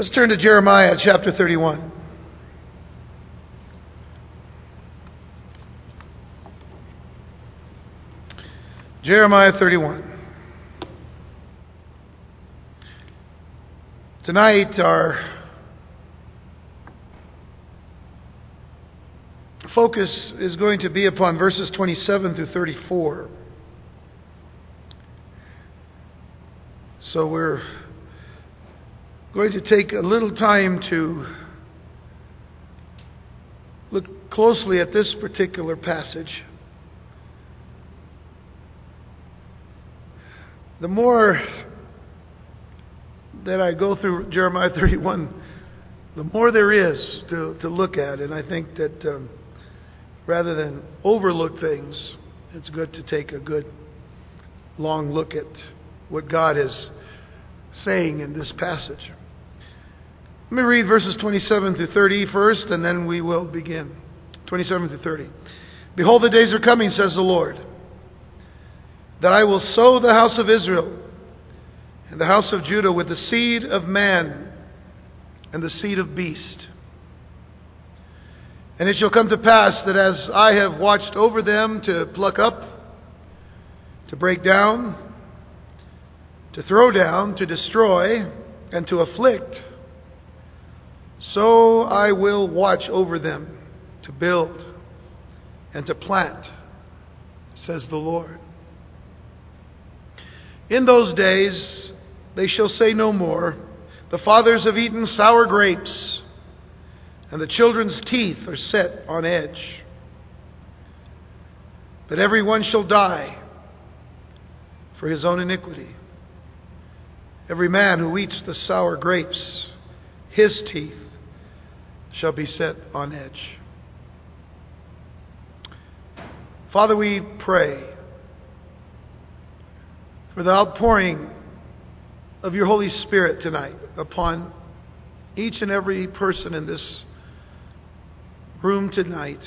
Let's turn to Jeremiah chapter 31. Jeremiah 31. Tonight, our focus is going to be upon verses 27 through 34. So we're going to take a little time to look closely at this particular passage. The more that I go through Jeremiah 31, the more there is to, to look at. And I think that um, rather than overlook things, it's good to take a good long look at what God is saying in this passage. Let me read verses 27 through 30 first, and then we will begin. 27 through 30. Behold, the days are coming, says the Lord, that I will sow the house of Israel and the house of Judah with the seed of man and the seed of beast. And it shall come to pass that as I have watched over them to pluck up, to break down, to throw down, to destroy, and to afflict, so I will watch over them to build and to plant, says the Lord. In those days they shall say no more, The fathers have eaten sour grapes, and the children's teeth are set on edge. But every one shall die for his own iniquity. Every man who eats the sour grapes, his teeth shall be set on edge. Father, we pray for the outpouring of your Holy Spirit tonight upon each and every person in this room tonight.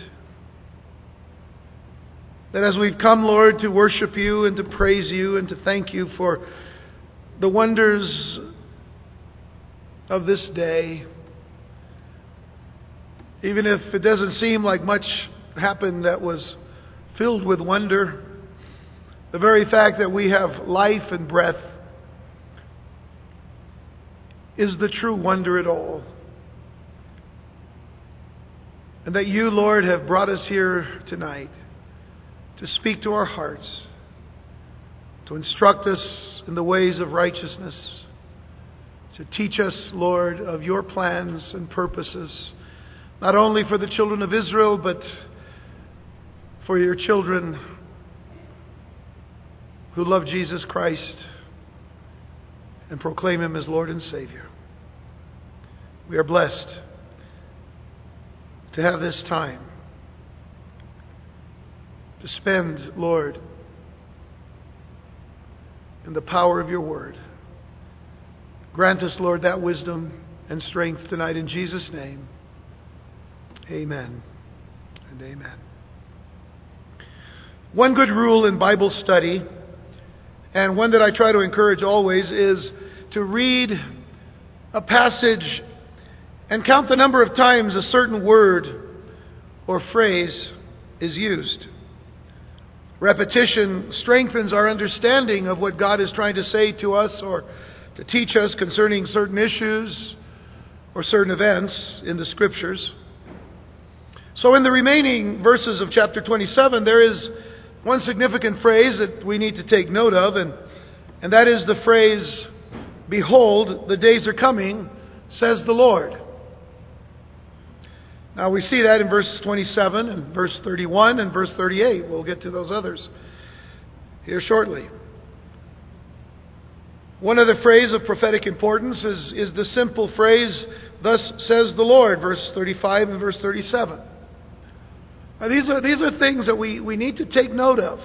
That as we've come, Lord, to worship you and to praise you and to thank you for the wonders of this day, even if it doesn't seem like much happened that was filled with wonder, the very fact that we have life and breath is the true wonder at all. And that you, Lord, have brought us here tonight to speak to our hearts, to instruct us in the ways of righteousness, to teach us, Lord, of your plans and purposes, not only for the children of Israel, but for your children who love Jesus Christ and proclaim Him as Lord and Savior. We are blessed to have this time to spend, Lord, in the power of your word. Grant us, Lord, that wisdom and strength tonight in Jesus' name. Amen and amen. One good rule in Bible study, and one that I try to encourage always, is to read a passage and count the number of times a certain word or phrase is used. Repetition strengthens our understanding of what God is trying to say to us or to teach us concerning certain issues or certain events in the Scriptures. So, in the remaining verses of chapter 27, there is one significant phrase that we need to take note of, and, and that is the phrase, Behold, the days are coming, says the Lord. Now we see that in verse 27 and verse 31 and verse 38. We'll get to those others here shortly. One other phrase of prophetic importance is, is the simple phrase, Thus says the Lord, verse 35 and verse 37. Now these are, these are things that we, we need to take note of.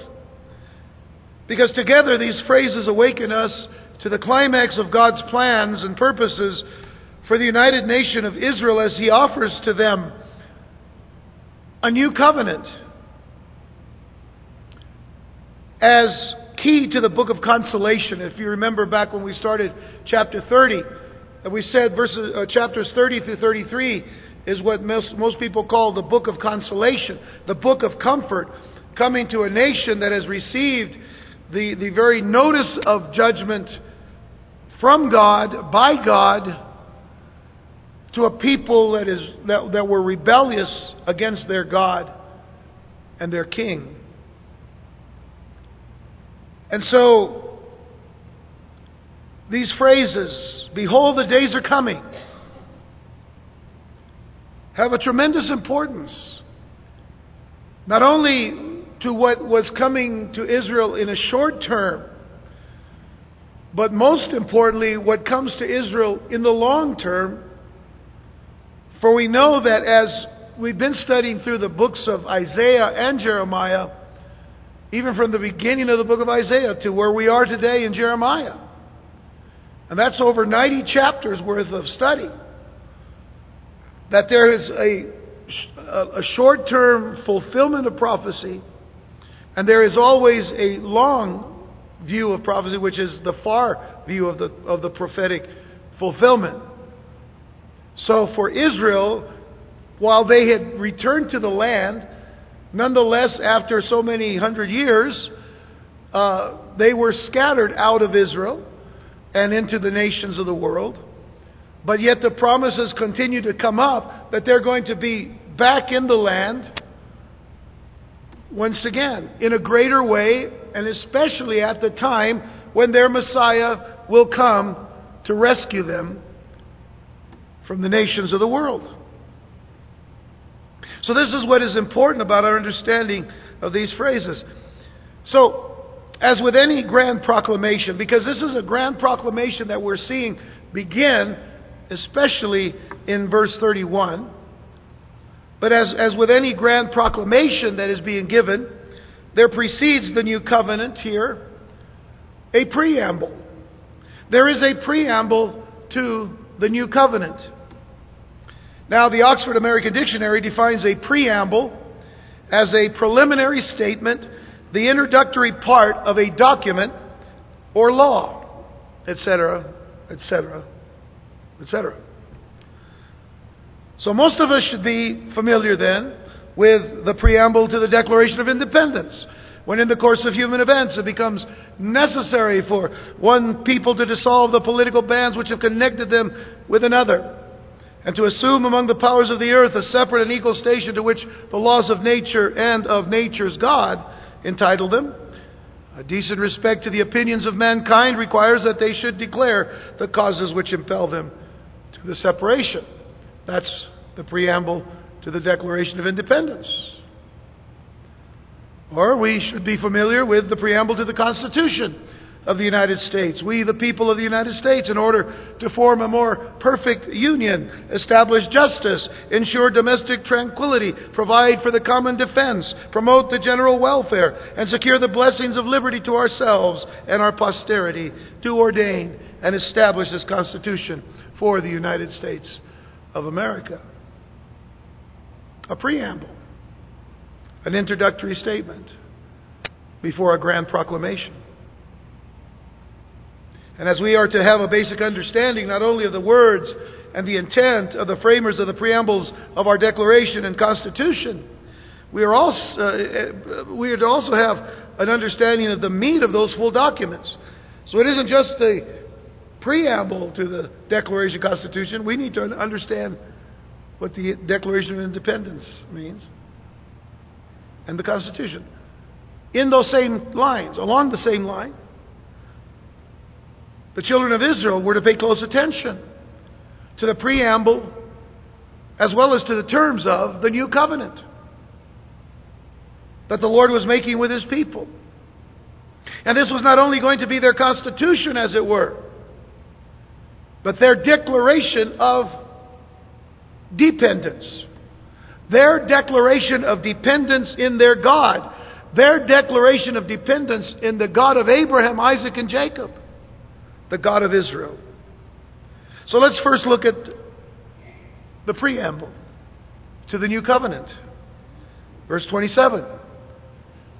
Because together these phrases awaken us to the climax of God's plans and purposes for the united nation of Israel as He offers to them a new covenant as key to the book of consolation. If you remember back when we started chapter 30, and we said verses, uh, chapters 30 through 33 is what most, most people call the book of consolation, the book of comfort, coming to a nation that has received the, the very notice of judgment from God, by God, to a people that, is, that, that were rebellious against their God and their king. And so, these phrases, behold, the days are coming, have a tremendous importance. Not only to what was coming to Israel in a short term, but most importantly, what comes to Israel in the long term. For we know that as we've been studying through the books of Isaiah and Jeremiah, even from the beginning of the book of Isaiah to where we are today in Jeremiah. And that's over 90 chapters worth of study. That there is a, a short term fulfillment of prophecy, and there is always a long view of prophecy, which is the far view of the, of the prophetic fulfillment. So for Israel, while they had returned to the land, nonetheless, after so many hundred years, uh, they were scattered out of Israel and into the nations of the world. But yet the promises continue to come up that they're going to be back in the land once again in a greater way, and especially at the time when their Messiah will come to rescue them from the nations of the world. So, this is what is important about our understanding of these phrases. So, as with any grand proclamation, because this is a grand proclamation that we're seeing begin, especially in verse 31, but as, as with any grand proclamation that is being given, there precedes the new covenant here a preamble. There is a preamble to the new covenant. Now, the Oxford American Dictionary defines a preamble as a preliminary statement, the introductory part of a document or law, etc., etc., etc. So, most of us should be familiar then with the preamble to the Declaration of Independence. When in the course of human events it becomes necessary for one people to dissolve the political bands which have connected them with another and to assume among the powers of the earth a separate and equal station to which the laws of nature and of nature's God entitle them. A decent respect to the opinions of mankind requires that they should declare the causes which impel them to the separation. That's the preamble to the Declaration of Independence. Or we should be familiar with the preamble to the Constitution of the United States. We, the people of the United States, in order to form a more perfect union, establish justice, ensure domestic tranquility, provide for the common defense, promote the general welfare, and secure the blessings of liberty to ourselves and our posterity, do ordain and establish this Constitution for the United States of America. A preamble, an introductory statement before a grand proclamation. And as we are to have a basic understanding not only of the words and the intent of the framers of the preambles of our Declaration and Constitution, we are also, uh, we are to also have an understanding of the meat of those full documents. So it isn't just a preamble to the Declaration Constitution. We need to understand what the Declaration of Independence means and the Constitution. In those same lines, along the same line, the children of Israel were to pay close attention to the preamble as well as to the terms of the new covenant that the Lord was making with his people. And this was not only going to be their constitution, as it were, but their declaration of dependence. Their declaration of dependence in their God. Their declaration of dependence in the God of Abraham, Isaac, and Jacob the God of Israel. So let's first look at the preamble to the new covenant. Verse 27.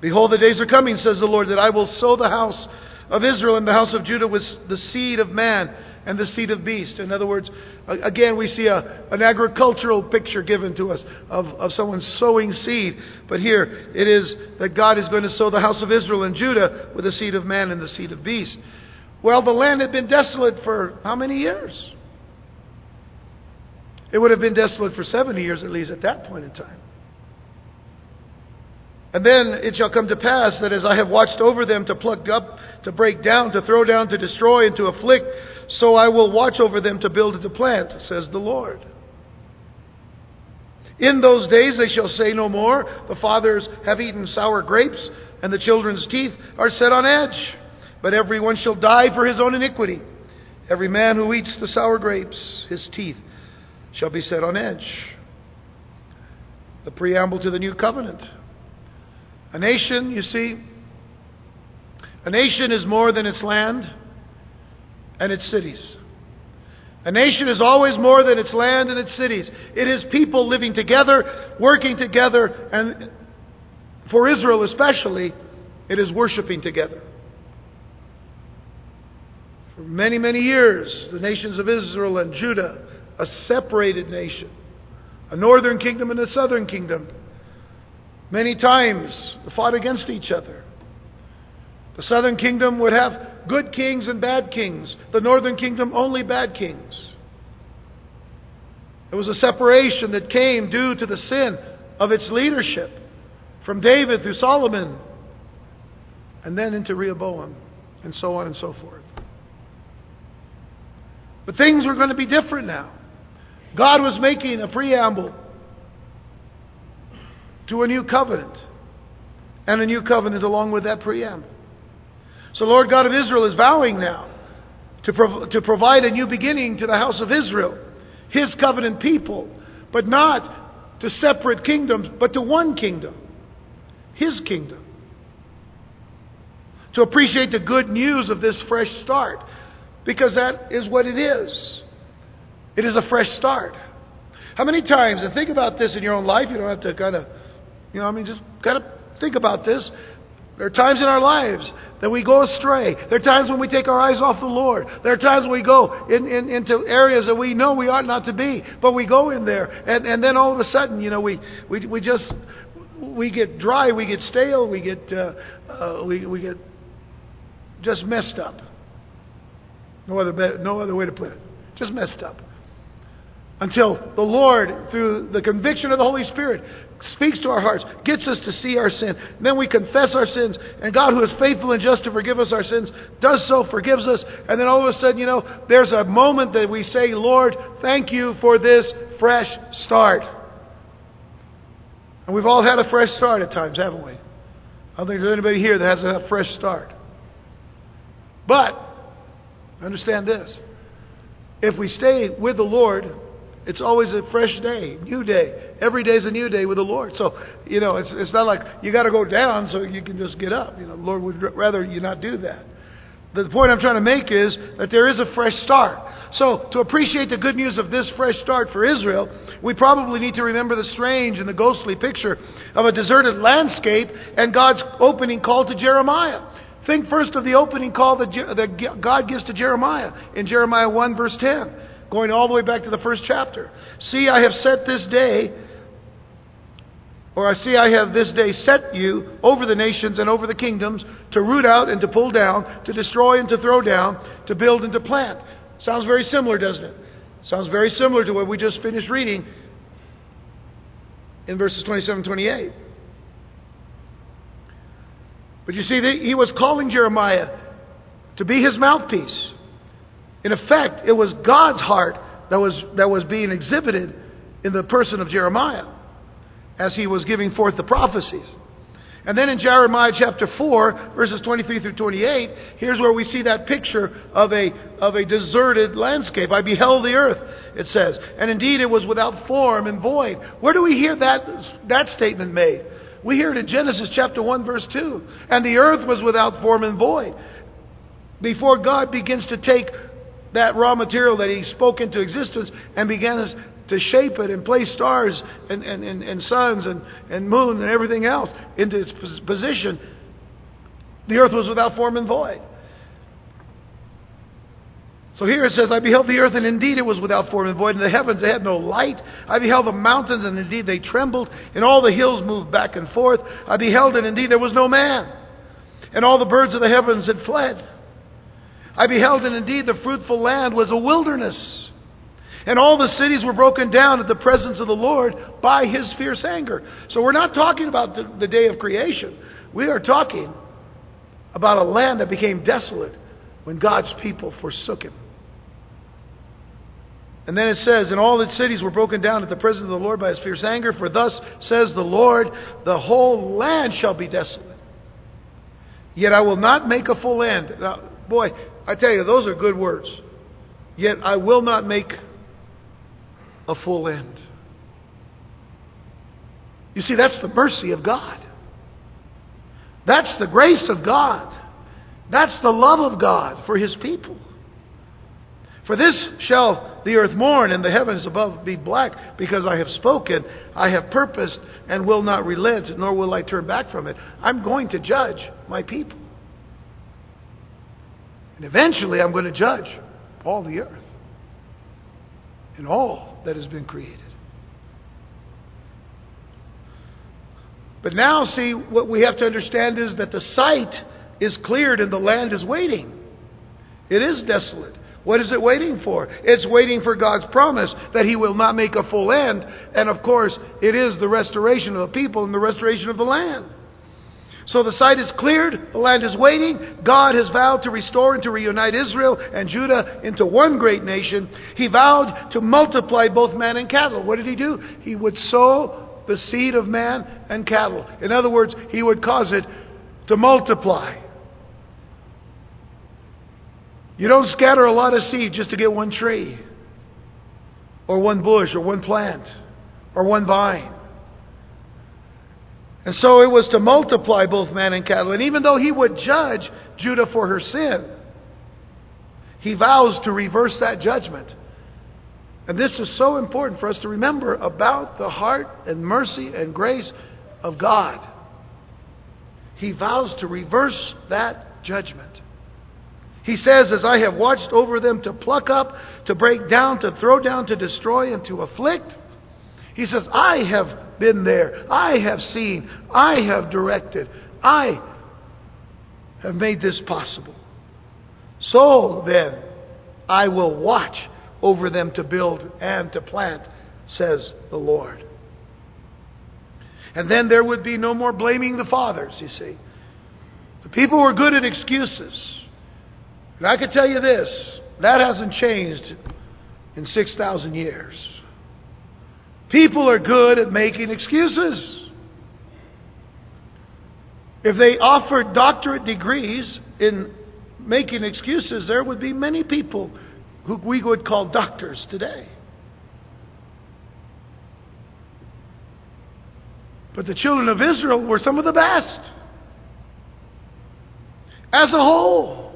Behold, the days are coming, says the Lord, that I will sow the house of Israel and the house of Judah with the seed of man, and the seed of beast. In other words, again, we see a, an agricultural picture given to us of, of someone sowing seed. But here it is that God is going to sow the house of Israel and Judah with the seed of man and the seed of beast. Well, the land had been desolate for how many years? It would have been desolate for 70 years at least at that point in time. And then it shall come to pass that as I have watched over them to pluck up, to break down, to throw down, to destroy, and to afflict, so I will watch over them to build and to plant, says the Lord. In those days they shall say no more, The fathers have eaten sour grapes, and the children's teeth are set on edge. But every one shall die for his own iniquity. Every man who eats the sour grapes, his teeth shall be set on edge. The preamble to the new covenant. A nation, you see, a nation is more than its land and its cities. A nation is always more than its land and its cities. It is people living together, working together, and for Israel especially, it is worshiping together. For many, many years, the nations of Israel and Judah, a separated nation, a northern kingdom and a southern kingdom, Many times fought against each other. The southern kingdom would have good kings and bad kings, the northern kingdom only bad kings. There was a separation that came due to the sin of its leadership from David through Solomon and then into Rehoboam and so on and so forth. But things were going to be different now. God was making a preamble to a new covenant. And a new covenant along with that preamble. So, Lord God of Israel is vowing now to, prov- to provide a new beginning to the house of Israel, his covenant people, but not to separate kingdoms, but to one kingdom, his kingdom. To appreciate the good news of this fresh start, because that is what it is. It is a fresh start. How many times, and think about this in your own life, you don't have to kind of you know, I mean, just kind of think about this. There are times in our lives that we go astray. There are times when we take our eyes off the Lord. There are times when we go in, in, into areas that we know we ought not to be, but we go in there, and, and then all of a sudden, you know, we, we, we just we get dry, we get stale, we get uh, uh, we, we get just messed up. No other no other way to put it. Just messed up until the Lord, through the conviction of the Holy Spirit, speaks to our hearts, gets us to see our sin. Then we confess our sins, and God, who is faithful and just to forgive us our sins, does so, forgives us, and then all of a sudden, you know, there's a moment that we say, Lord, thank you for this fresh start. And we've all had a fresh start at times, haven't we? I don't think there's anybody here that hasn't had a fresh start. But, understand this. If we stay with the Lord, it's always a fresh day, new day. Every day is a new day with the Lord. So, you know, it's, it's not like you got to go down so you can just get up. You know, the Lord would rather you not do that. The point I'm trying to make is that there is a fresh start. So, to appreciate the good news of this fresh start for Israel, we probably need to remember the strange and the ghostly picture of a deserted landscape and God's opening call to Jeremiah. Think first of the opening call that, that God gives to Jeremiah in Jeremiah 1, verse 10 going all the way back to the first chapter. See, I have set this day, or I see I have this day set you over the nations and over the kingdoms to root out and to pull down, to destroy and to throw down, to build and to plant. Sounds very similar, doesn't it? Sounds very similar to what we just finished reading in verses 27 28. But you see, he was calling Jeremiah to be his mouthpiece. In effect, it was God's heart that was, that was being exhibited in the person of Jeremiah as he was giving forth the prophecies. And then in Jeremiah chapter 4, verses 23 through 28, here's where we see that picture of a, of a deserted landscape. I beheld the earth, it says, and indeed it was without form and void. Where do we hear that, that statement made? We hear it in Genesis chapter 1, verse 2. And the earth was without form and void. Before God begins to take that raw material that he spoke into existence and begins to shape it and place stars and, and, and, and suns and, and moon and everything else into its position, the earth was without form and void. So here it says, I beheld the earth, and indeed it was without form and void, and the heavens they had no light. I beheld the mountains, and indeed they trembled, and all the hills moved back and forth. I beheld, and indeed there was no man, and all the birds of the heavens had fled. I beheld, and indeed the fruitful land was a wilderness. And all the cities were broken down at the presence of the Lord by his fierce anger. So we're not talking about the, day of creation. We are talking about a land that became desolate when God's people forsook him. And then it says, And all its cities were broken down at the presence of the Lord by his fierce anger, for thus says the Lord, the whole land shall be desolate. Yet I will not make a full end. Now, boy, I tell you, those are good words. Yet I will not make a full end. You see, that's the mercy of God. That's the grace of God. That's the love of God for His people. For this shall the earth mourn and the heavens above be black, because I have spoken, I have purposed, and will not relent, nor will I turn back from it. I'm going to judge my people. And eventually I'm going to judge all the earth and all that has been created. But now, see, what we have to understand is that the site is cleared and the land is waiting. It is desolate. What is it waiting for? It's waiting for God's promise that He will not make a full end. And of course, it is the restoration of the people and the restoration of the land. So the site is cleared, the land is waiting. God has vowed to restore and to reunite Israel and Judah into one great nation. He vowed to multiply both man and cattle. What did He do? He would sow the seed of man and cattle. In other words, He would cause it to multiply. You don't scatter a lot of seed just to get one tree, or one bush, or one plant, or one vine. And so it was to multiply both man and cattle. And even though he would judge Judah for her sin, he vows to reverse that judgment. And this is so important for us to remember about the heart and mercy and grace of God. He vows to reverse that judgment. He says, As I have watched over them to pluck up, to break down, to throw down, to destroy, and to afflict, he says, I have been there. I have seen. I have directed. I have made this possible. So then, I will watch over them to build and to plant, says the Lord. And then there would be no more blaming the fathers, you see. The people were good at excuses. And I can tell you this that hasn't changed in 6,000 years. People are good at making excuses. If they offered doctorate degrees in making excuses, there would be many people who we would call doctors today. But the children of Israel were some of the best. As a whole.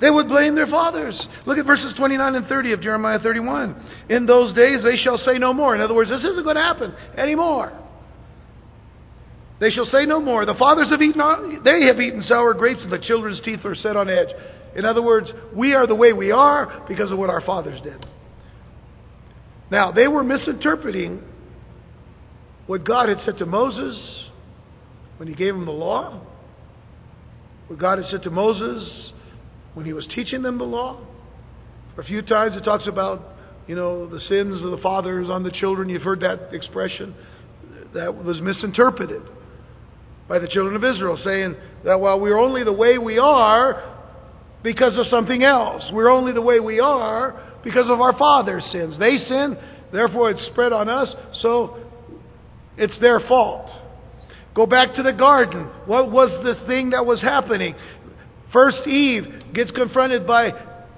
They would blame their fathers. Look at verses 29 and 30 of Jeremiah 31. In those days they shall say no more. In other words, this isn't going to happen anymore. They shall say no more. The fathers have eaten, they have eaten sour grapes, and the children's teeth are set on edge. In other words, we are the way we are because of what our fathers did. Now, they were misinterpreting what God had said to Moses when he gave him the law. What God had said to Moses when he was teaching them the law. A few times it talks about, you know, the sins of the fathers on the children. You've heard that expression. That was misinterpreted by the children of Israel, saying that while we're only the way we are because of something else, we're only the way we are because of our father's sins. They sin, therefore it's spread on us, so it's their fault. Go back to the garden. What was the thing that was happening? First, Eve gets confronted by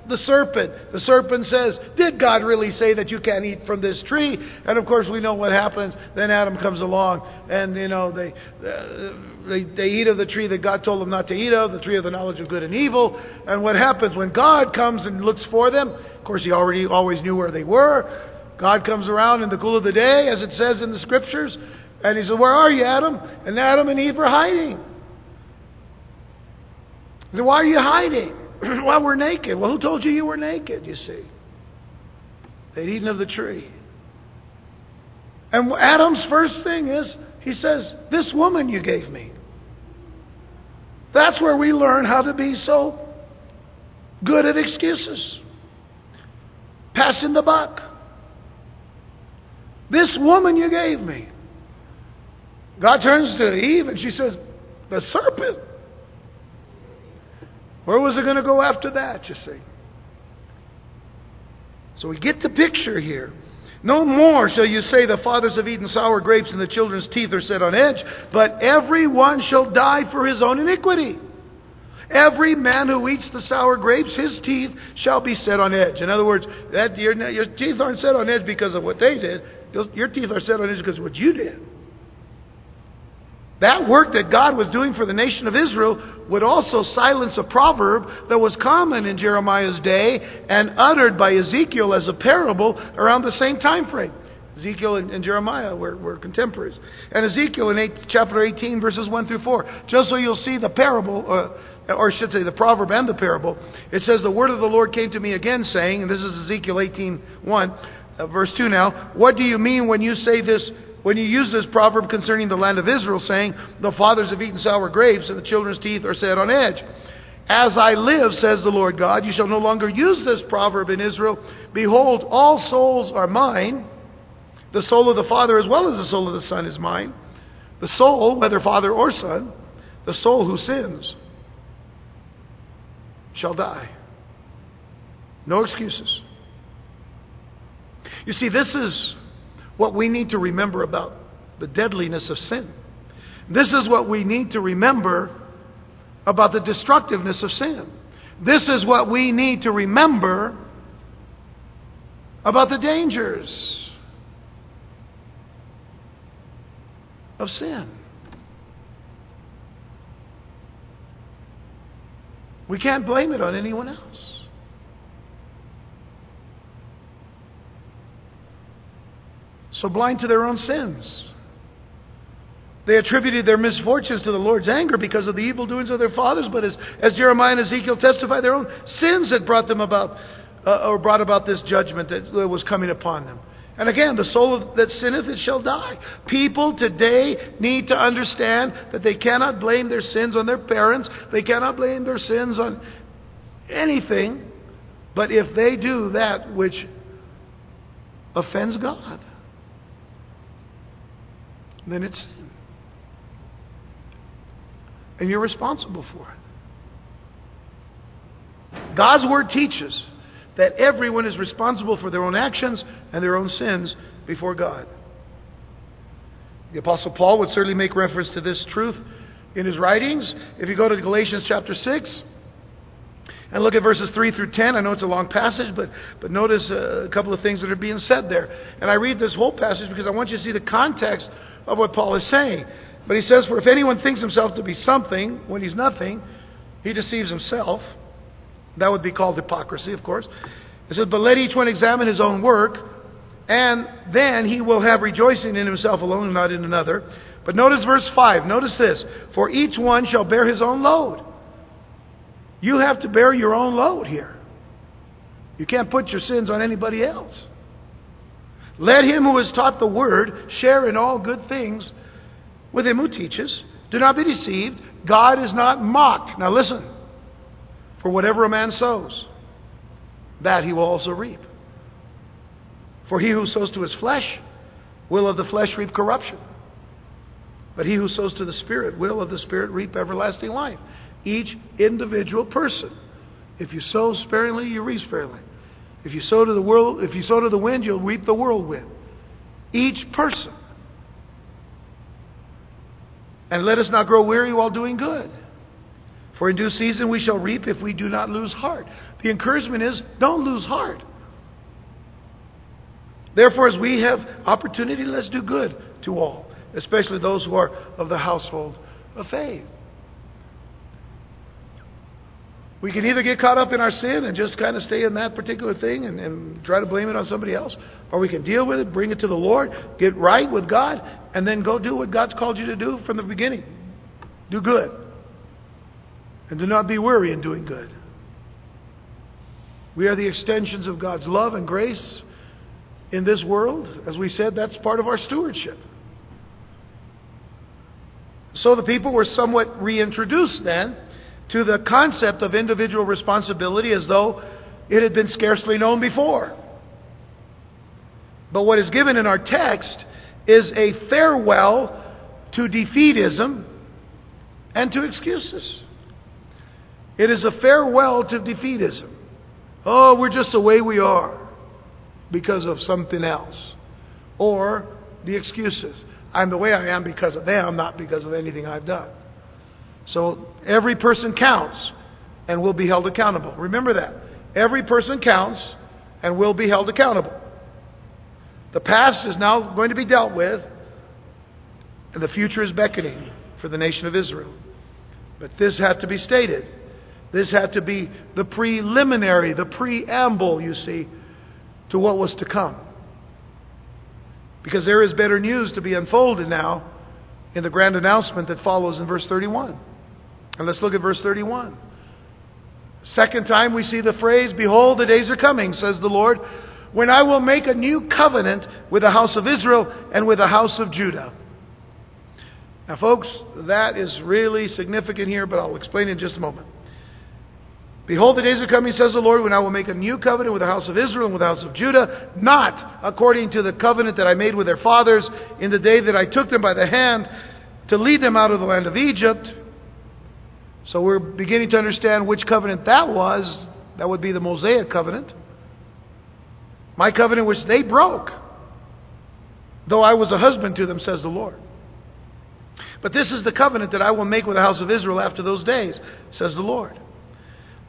the serpent. The serpent says, Did God really say that you can't eat from this tree? And of course, we know what happens. Then Adam comes along, and, you know, they, uh, they, they eat of the tree that God told them not to eat of, the tree of the knowledge of good and evil. And what happens when God comes and looks for them? Of course, He already always knew where they were. God comes around in the cool of the day, as it says in the scriptures, and He says, Where are you, Adam? And Adam and Eve are hiding. Why are you hiding? well, we're naked. Well, who told you you were naked, you see? They'd eaten of the tree. And Adam's first thing is, he says, This woman you gave me. That's where we learn how to be so good at excuses. Passing the buck. This woman you gave me. God turns to Eve and she says, The serpent. Where was it going to go after that, you see? So we get the picture here. No more shall you say the fathers have eaten sour grapes and the children's teeth are set on edge, but every one shall die for his own iniquity. Every man who eats the sour grapes, his teeth shall be set on edge. In other words, that your, your teeth aren't set on edge because of what they did. Your teeth are set on edge because of what you did. That work that God was doing for the nation of Israel would also silence a proverb that was common in Jeremiah's day and uttered by Ezekiel as a parable around the same time frame. Ezekiel and, and Jeremiah were, were, contemporaries. And Ezekiel in eight, chapter 18, verses 1 through 4, just so you'll see the parable, uh, or I should say the proverb and the parable, it says, The word of the Lord came to me again, saying, and this is Ezekiel 18, 1, uh, verse 2 now, What do you mean when you say this when you use this proverb concerning the land of Israel, saying, The fathers have eaten sour grapes, and the children's teeth are set on edge. As I live, says the Lord God, you shall no longer use this proverb in Israel. Behold, all souls are mine. The soul of the Father as well as the soul of the Son is mine. The soul, whether father or son, the soul who sins, shall die. No excuses. You see, this is what we need to remember about the deadliness of sin. This is what we need to remember about the destructiveness of sin. This is what we need to remember about the dangers of sin. We can't blame it on anyone else. So blind to their own sins. They attributed their misfortunes to the Lord's anger because of the evil doings of their fathers, but as, as Jeremiah and Ezekiel testify, their own sins had brought them about, uh, or brought about this judgment that was coming upon them. And again, the soul that sinneth, it shall die. People today need to understand that they cannot blame their sins on their parents. They cannot blame their sins on anything. But if they do that which offends God, then it's. And you're responsible for it. God's Word teaches that everyone is responsible for their own actions and their own sins before God. The Apostle Paul would certainly make reference to this truth in his writings. If you go to Galatians chapter 6 and look at verses 3 through 10, I know it's a long passage, but, but notice a couple of things that are being said there. And I read this whole passage because I want you to see the context of what Paul is saying. But he says, For if anyone thinks himself to be something when he's nothing, he deceives himself. That would be called hypocrisy, of course. He says, But let each one examine his own work, and then he will have rejoicing in himself alone and not in another. But notice verse 5. Notice this For each one shall bear his own load. You have to bear your own load here. You can't put your sins on anybody else. Let him who is taught the word share in all good things with him who teaches. Do not be deceived. God is not mocked. Now listen. For whatever a man sows, that he will also reap. For he who sows to his flesh will of the flesh reap corruption. But he who sows to the Spirit will of the Spirit reap everlasting life. Each individual person. If you sow sparingly, you reap sparingly. If you sow to the world, if you sow to the wind, you'll reap the whirlwind. Each person. And let us not grow weary while doing good. For in due season we shall reap if we do not lose heart. The encouragement is don't lose heart. Therefore, as we have opportunity, let's do good to all, especially those who are of the household of faith. We can either get caught up in our sin and just kind of stay in that particular thing and, and try to blame it on somebody else, or we can deal with it, bring it to the Lord, get right with God, and then go do what God's called you to do from the beginning. Do good. And do not be weary in doing good. We are the extensions of God's love and grace in this world. As we said, that's part of our stewardship. So the people were somewhat reintroduced then to the concept of individual responsibility as though it had been scarcely known before. But what is given in our text is a farewell to defeatism and to excuses. It is a farewell to defeatism. Oh, we're just the way we are because of something else. Or the excuses. I'm the way I am because of them, not because of anything I've done. So every person counts and will be held accountable. Remember that. Every person counts and will be held accountable. The past is now going to be dealt with, and the future is beckoning for the nation of Israel. But this had to be stated. This had to be the preliminary, the preamble, you see, to what was to come. Because there is better news to be unfolded now in the grand announcement that follows in verse 31. And let's look at verse 31. Second time we see the phrase, Behold, the days are coming, says the Lord, when I will make a new covenant with the house of Israel and with the house of Judah. Now, folks, that is really significant here, but I'll explain in just a moment. Behold, the days are coming, says the Lord, when I will make a new covenant with the house of Israel and with the house of Judah, not according to the covenant that I made with their fathers in the day that I took them by the hand to lead them out of the land of Egypt. So we're beginning to understand which covenant that was. That would be the Mosaic covenant. My covenant which they broke, though I was a husband to them, says the Lord. But this is the covenant that I will make with the house of Israel after those days, says the Lord.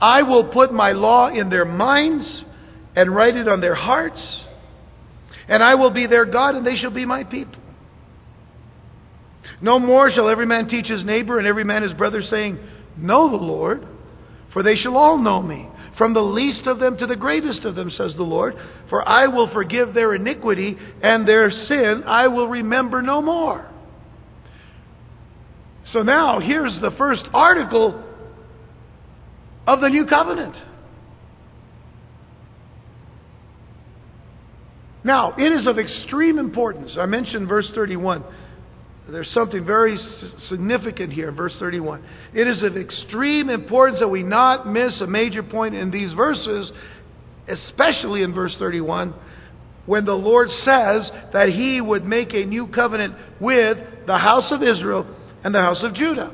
I will put my law in their minds and write it on their hearts, and I will be their God, and they shall be my people. No more shall every man teach his neighbor and every man his brother, saying, Know the Lord, for they shall all know me, from the least of them to the greatest of them, says the Lord. For I will forgive their iniquity, and their sin I will remember no more. So now, here's the first article of the new covenant. Now, it is of extreme importance. I mentioned verse 31. There's something very significant here in verse 31. It is of extreme importance that we not miss a major point in these verses, especially in verse 31, when the Lord says that He would make a new covenant with the house of Israel and the house of Judah.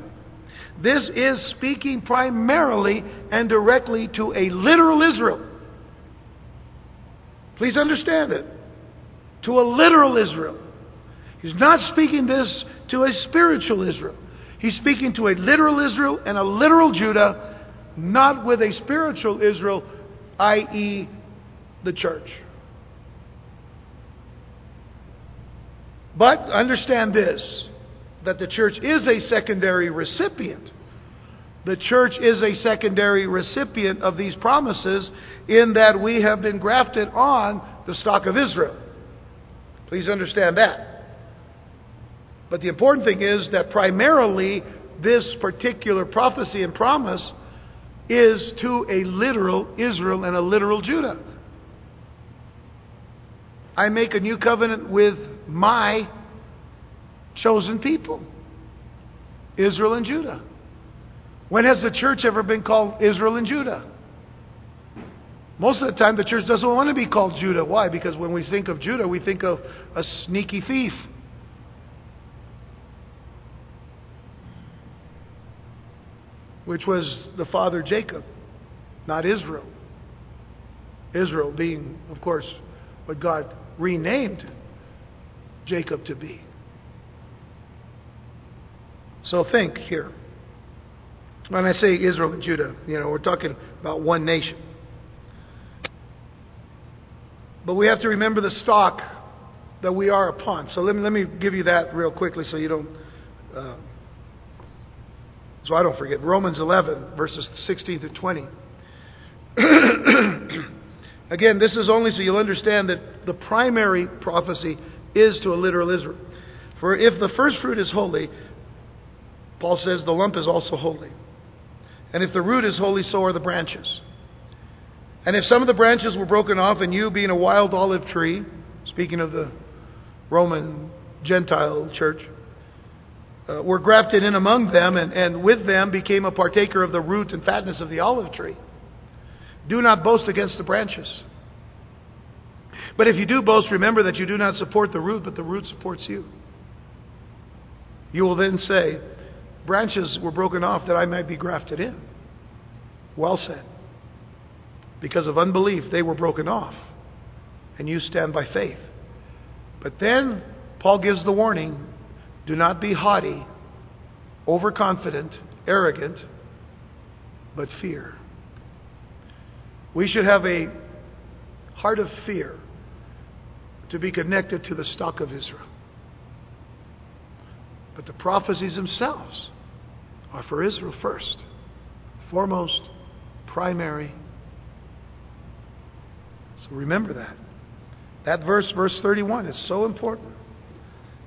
This is speaking primarily and directly to a literal Israel. Please understand it. To a literal Israel. He's not speaking this to a spiritual Israel. He's speaking to a literal Israel and a literal Judah, not with a spiritual Israel, i.e., the church. But understand this that the church is a secondary recipient. The church is a secondary recipient of these promises in that we have been grafted on the stock of Israel. Please understand that. But the important thing is that primarily this particular prophecy and promise is to a literal Israel and a literal Judah. I make a new covenant with my chosen people, Israel and Judah. When has the church ever been called Israel and Judah? Most of the time, the church doesn't want to be called Judah. Why? Because when we think of Judah, we think of a sneaky thief. Which was the father Jacob, not Israel. Israel being, of course, what God renamed Jacob to be. So think here. When I say Israel and Judah, you know, we're talking about one nation. But we have to remember the stock that we are upon. So let me, let me give you that real quickly so you don't, uh, so I don't forget. Romans 11, verses 16 to 20. Again, this is only so you'll understand that the primary prophecy is to a literal Israel. For if the first fruit is holy, Paul says the lump is also holy. And if the root is holy, so are the branches. And if some of the branches were broken off, and you, being a wild olive tree, speaking of the Roman Gentile church, uh, were grafted in among them, and, and with them became a partaker of the root and fatness of the olive tree, do not boast against the branches. But if you do boast, remember that you do not support the root, but the root supports you. You will then say, Branches were broken off that I might be grafted in. Well said. Because of unbelief, they were broken off. And you stand by faith. But then Paul gives the warning do not be haughty, overconfident, arrogant, but fear. We should have a heart of fear to be connected to the stock of Israel. But the prophecies themselves are for Israel first, foremost, primary. So remember that. That verse, verse 31, is so important.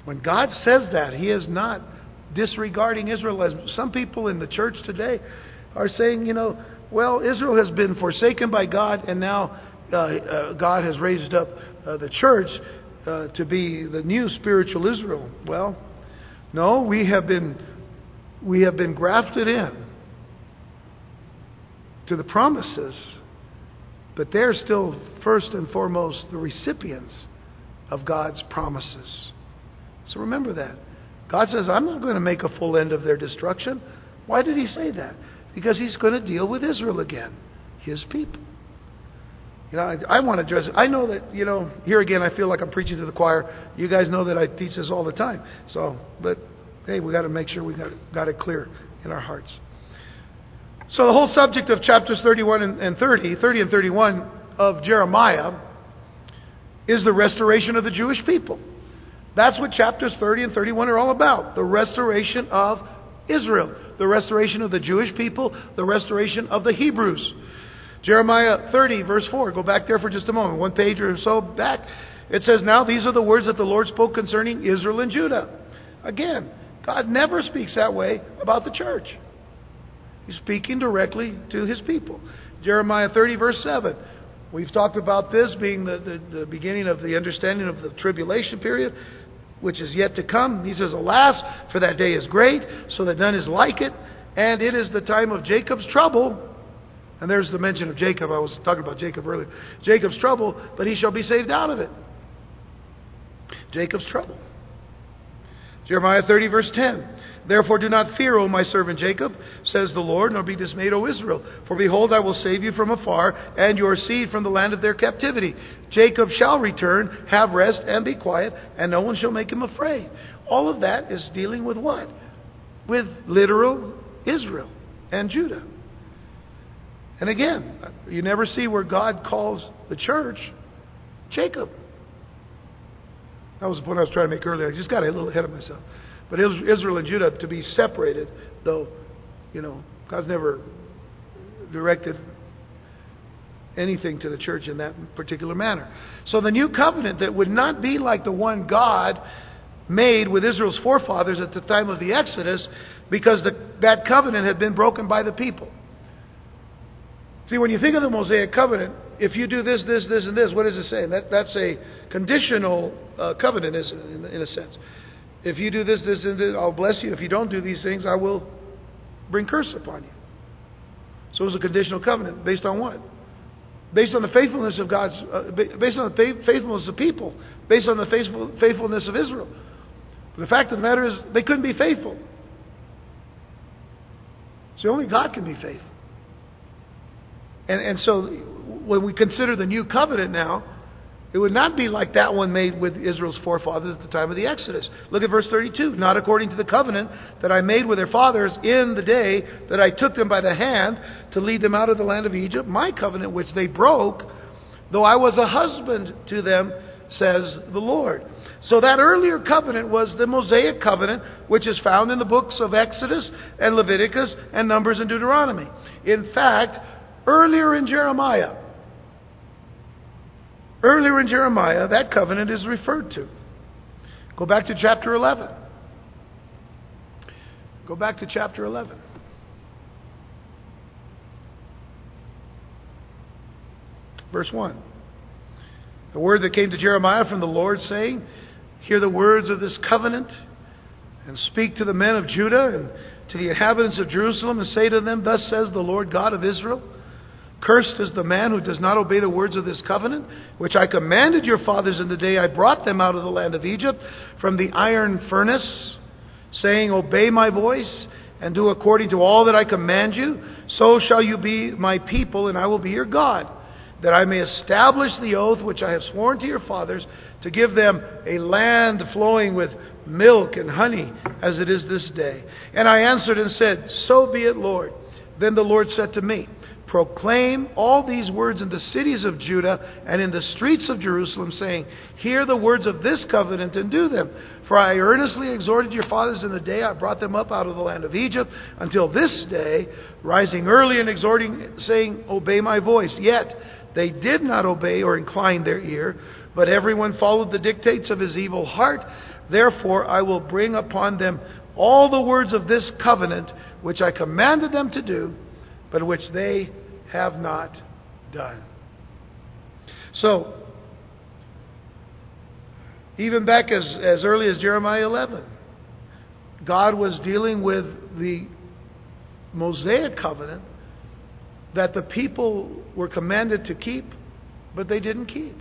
When God says that, He is not disregarding Israel as some people in the church today are saying, you know, well, Israel has been forsaken by God, and now uh, uh, God has raised up uh, the church uh, to be the new spiritual Israel. Well, no, we have been we have been grafted in to the promises, but they're still first and foremost the recipients of God's promises. So remember that. God says, I'm not going to make a full end of their destruction. Why did he say that? Because he's going to deal with Israel again, his people. You know, I, I want to address it. I know that, you know, here again, I feel like I'm preaching to the choir. You guys know that I teach this all the time. So, but hey, we got to make sure we got, got it clear in our hearts. So the whole subject of chapters 31 and, and 30, 30 and 31 of Jeremiah is the restoration of the Jewish people. That's what chapters 30 and 31 are all about. The restoration of Israel, the restoration of the Jewish people, the restoration of the Hebrews. Jeremiah 30, verse 4. Go back there for just a moment, one page or so back. It says, Now these are the words that the Lord spoke concerning Israel and Judah. Again, God never speaks that way about the church. He's speaking directly to his people. Jeremiah 30, verse 7. We've talked about this being the, the, the, beginning of the understanding of the tribulation period, which is yet to come. He says, Alas, for that day is great, so that none is like it, and it is the time of Jacob's trouble. And there's the mention of Jacob. I was talking about Jacob earlier. Jacob's trouble, but he shall be saved out of it. Jacob's trouble. Jeremiah 30, verse 10. Therefore do not fear, O my servant Jacob, says the Lord, nor be dismayed, O Israel. For behold, I will save you from afar, and your seed from the land of their captivity. Jacob shall return, have rest, and be quiet, and no one shall make him afraid. All of that is dealing with what? With literal Israel and Judah. And again, you never see where God calls the church Jacob. That was the point I was trying to make earlier. I just got a little ahead of myself. But Israel and Judah to be separated, though, you know, God's never directed anything to the church in that particular manner. So the new covenant that would not be like the one God made with Israel's forefathers at the time of the Exodus, because the, that covenant had been broken by the people. See, when you think of the Mosaic covenant, if you do this, this, this, and this, what is it saying? That, that's a conditional uh, covenant, is in, in a sense. If you do this, this, and this, I'll bless you. If you don't do these things, I will bring curse upon you. So it was a conditional covenant based on what? Based on the faithfulness of God's, uh, based on the faithfulness of people, based on the faithful, faithfulness of Israel. But the fact of the matter is, they couldn't be faithful. So only God can be faithful. And, and so when we consider the new covenant now, it would not be like that one made with Israel's forefathers at the time of the Exodus. Look at verse 32. Not according to the covenant that I made with their fathers in the day that I took them by the hand to lead them out of the land of Egypt, my covenant which they broke, though I was a husband to them, says the Lord. So that earlier covenant was the Mosaic covenant, which is found in the books of Exodus and Leviticus and Numbers and Deuteronomy. In fact, Earlier in Jeremiah, earlier in Jeremiah, that covenant is referred to. Go back to chapter 11. Go back to chapter 11. Verse 1. The word that came to Jeremiah from the Lord, saying, Hear the words of this covenant, and speak to the men of Judah and to the inhabitants of Jerusalem, and say to them, Thus says the Lord God of Israel. Cursed is the man who does not obey the words of this covenant, which I commanded your fathers in the day I brought them out of the land of Egypt from the iron furnace, saying, Obey my voice and do according to all that I command you. So shall you be my people, and I will be your God, that I may establish the oath which I have sworn to your fathers to give them a land flowing with milk and honey, as it is this day. And I answered and said, So be it, Lord. Then the Lord said to me, Proclaim all these words in the cities of Judah and in the streets of Jerusalem, saying, Hear the words of this covenant and do them. For I earnestly exhorted your fathers in the day I brought them up out of the land of Egypt, until this day, rising early and exhorting, saying, Obey my voice. Yet they did not obey or incline their ear, but everyone followed the dictates of his evil heart. Therefore I will bring upon them all the words of this covenant which I commanded them to do, but which they have not done. So, even back as, as early as Jeremiah 11, God was dealing with the Mosaic covenant that the people were commanded to keep, but they didn't keep.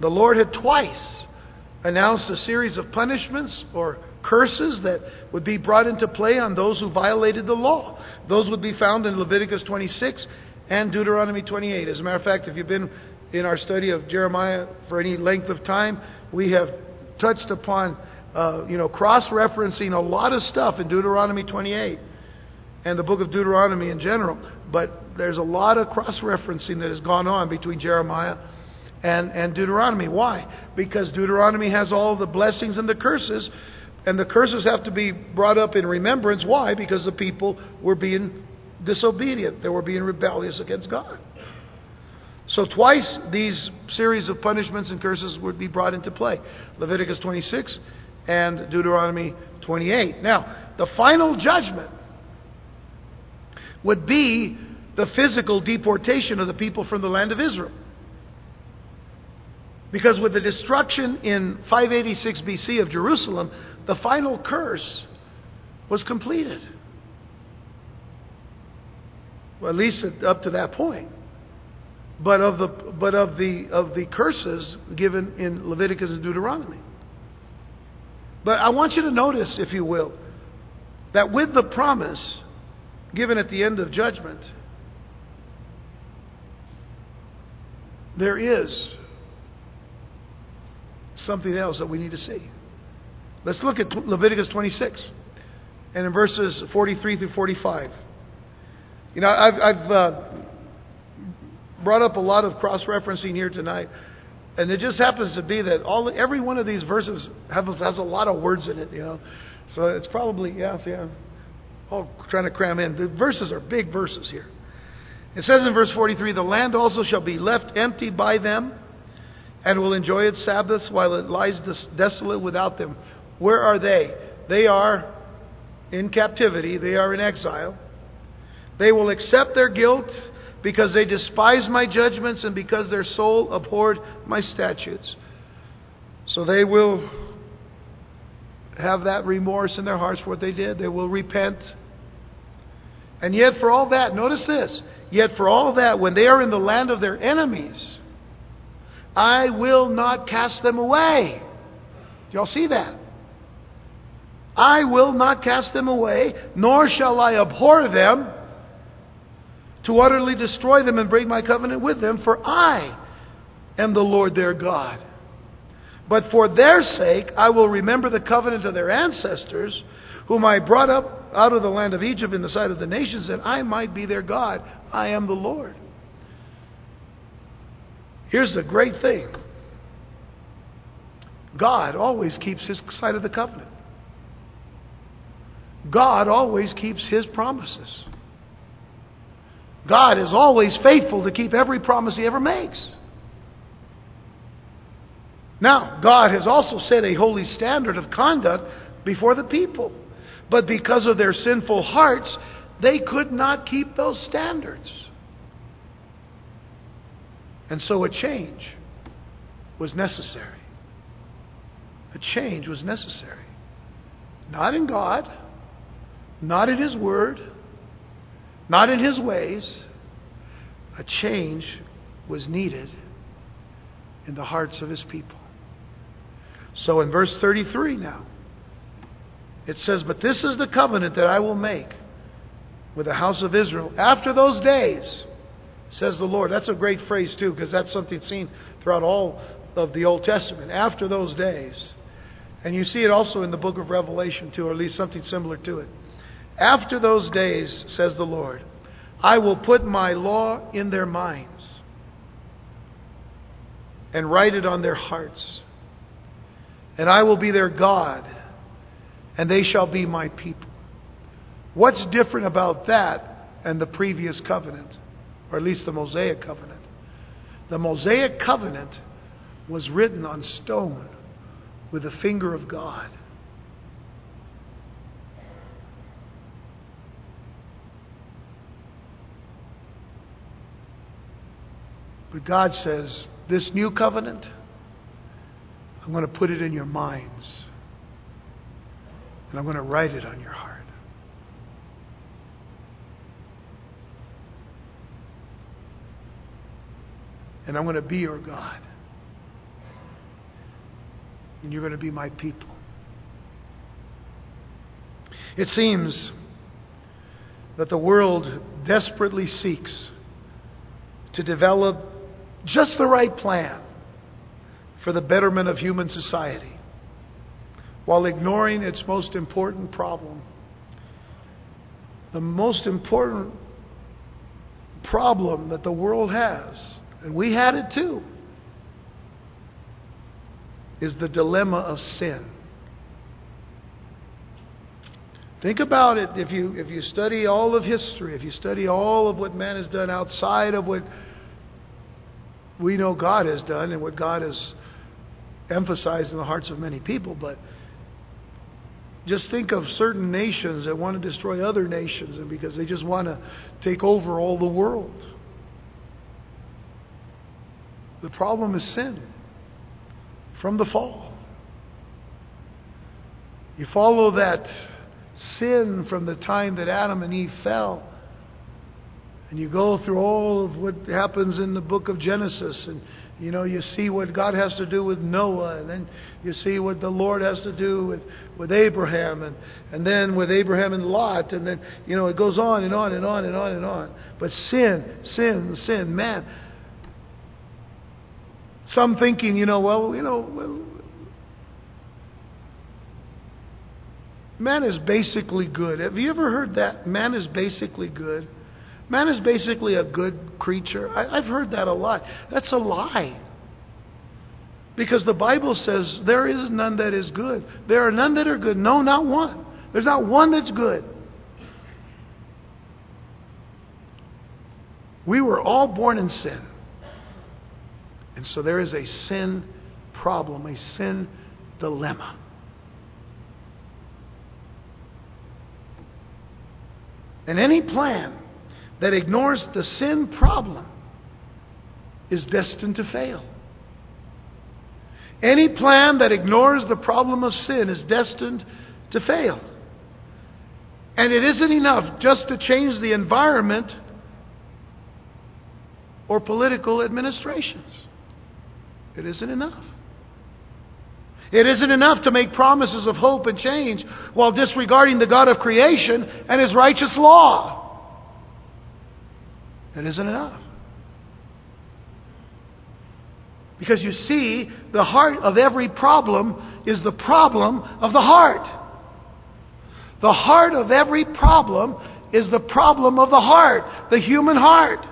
The Lord had twice announced a series of punishments or curses that would be brought into play on those who violated the law. Those would be found in Leviticus 26 and Deuteronomy 28. As a matter of fact, if you've been in our study of Jeremiah for any length of time, we have touched upon, uh, you know, cross-referencing a lot of stuff in Deuteronomy 28 and the book of Deuteronomy in general. But there's a lot of cross-referencing that has gone on between Jeremiah and, and Deuteronomy. Why? Because Deuteronomy has all the blessings and the curses and the curses have to be brought up in remembrance. Why? Because the people were being disobedient, they were being rebellious against God. So, twice these series of punishments and curses would be brought into play Leviticus 26 and Deuteronomy 28. Now, the final judgment would be the physical deportation of the people from the land of Israel. Because with the destruction in 586 BC of Jerusalem, the final curse was completed. Well, at least up to that point. But of the but of the of the curses given in Leviticus and Deuteronomy. But I want you to notice, if you will, that with the promise given at the end of judgment, there is something else that we need to see. Let's look at Leviticus 26 and in verses 43 through 45. You know, I've, I've uh, brought up a lot of cross referencing here tonight, and it just happens to be that all every one of these verses has, has a lot of words in it, you know. So it's probably, yeah, yeah, all trying to cram in. The verses are big verses here. It says in verse 43 The land also shall be left empty by them, and will enjoy its Sabbaths while it lies desolate without them. Where are they? They are in captivity, they are in exile. They will accept their guilt because they despise my judgments and because their soul abhorred my statutes. So they will have that remorse in their hearts for what they did. They will repent. And yet, for all that, notice this. Yet, for all that, when they are in the land of their enemies, I will not cast them away. Do y'all see that? I will not cast them away, nor shall I abhor them to utterly destroy them and break my covenant with them, for I am the Lord their God. But for their sake I will remember the covenant of their ancestors, whom I brought up out of the land of Egypt in the sight of the nations, that I might be their God. I am the Lord. Here's the great thing God always keeps his side of the covenant. God always keeps His promises. God is always faithful to keep every promise He ever makes. Now, God has also set a holy standard of conduct before the people. But because of their sinful hearts, They could not keep those standards. And so a change was necessary. A change was necessary. Not in God, not in His Word, not in His ways. A change was needed in the hearts of His people. So in verse 33 now, it says, But this is the covenant that I will make with the house of Israel after those days, says the Lord. That's a great phrase, too, because that's something seen throughout all of the Old Testament. After those days. And you see it also in the book of Revelation, too, or at least something similar to it. After those days, says the Lord, I will put my law in their minds and write it on their hearts. And I will be their God, and they shall be my people. What's different about that and the previous covenant, or at least the Mosaic covenant? The Mosaic covenant was written on stone with the finger of God. But God says, This new covenant, I'm going to put it in your minds. And I'm going to write it on your heart. And I'm going to be your God. And you're going to be my people. It seems that the world desperately seeks to develop just the right plan for the betterment of human society while ignoring its most important problem. The most important problem that the world has, and we had it too, is the dilemma of sin. Think about it if you, if you study all of history, if you study all of what man has done outside of what we know God has done and what God has emphasized in the hearts of many people, but just think of certain nations that want to destroy other nations and because they just want to take over all the world. The problem is sin from the fall. You follow that sin from the time that Adam and Eve fell and you go through all of what happens in the book of Genesis, and you know, you see what God has to do with Noah, and then you see what the Lord has to do with, with Abraham, and, and then with Abraham and Lot, and then, you know, it goes on and on and on and on and on. But sin, sin, sin, man. Some thinking, you know, well, you know, well, man is basically good. Have you ever heard that? Man is basically good. Man is basically a good creature. I, have heard that a lot. That's a lie. Because the Bible says there is none that is good. There are none that are good. No, not one. There's not one that's good. We were all born in sin. And so there is a sin problem, a sin dilemma. And any plan that ignores the sin problem is destined to fail. Any plan that ignores the problem of sin is destined to fail. And it isn't enough just to change the environment or political administrations. It isn't enough. It isn't enough to make promises of hope and change while disregarding the God of creation and His righteous law. That isn't enough. Because you see, the heart of every problem is the problem of the heart. The heart of every problem is the problem of the heart, the human heart.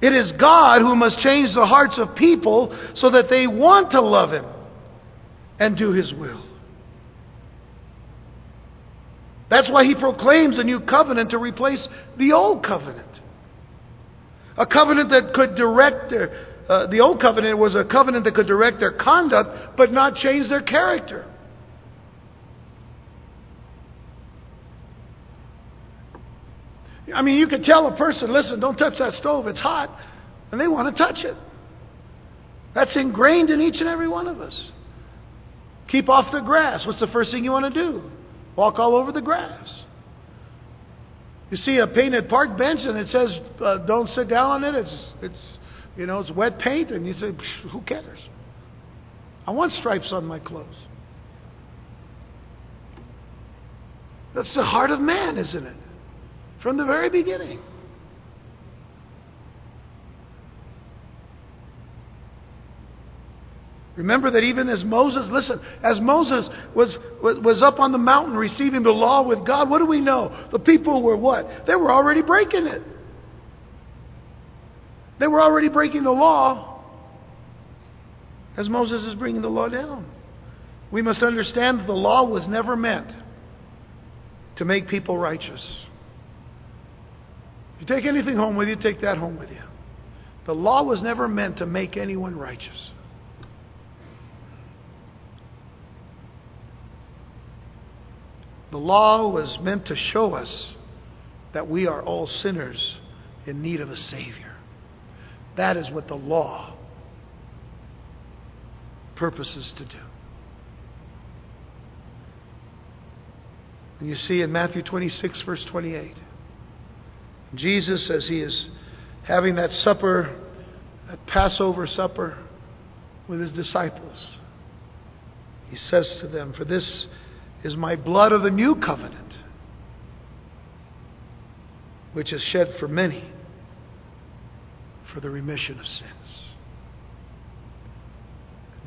It is God who must change the hearts of people so that they want to love Him and do His will. That's why he proclaims a new covenant to replace the old covenant. A covenant that could direct their, uh, the old covenant was a covenant that could direct their conduct but not change their character. I mean, you could tell a person, listen, don't touch that stove, it's hot, and they want to touch it. That's ingrained in each and every one of us. Keep off the grass. What's the first thing you want to do? Walk all over the grass. You see a painted park bench and it says, uh, don't sit down on it. It's, it's, you know, it's wet paint. And you say, who cares? I want stripes on my clothes. That's the heart of man, isn't it? From the very beginning. Remember that even as Moses, listen, as Moses was, was, up on the mountain receiving the law with God, what do we know? The people were what? They were already breaking it. They were already breaking the law as Moses is bringing the law down. We must understand that the law was never meant to make people righteous. If you take anything home with you, take that home with you. The law was never meant to make anyone righteous. The law was meant to show us that we are all sinners in need of a Savior. That is what the law purposes to do. And you see in Matthew 26, verse 28, Jesus, as he is having that supper, that Passover supper with his disciples, he says to them, For this is my blood of the new covenant, which is shed for many for the remission of sins.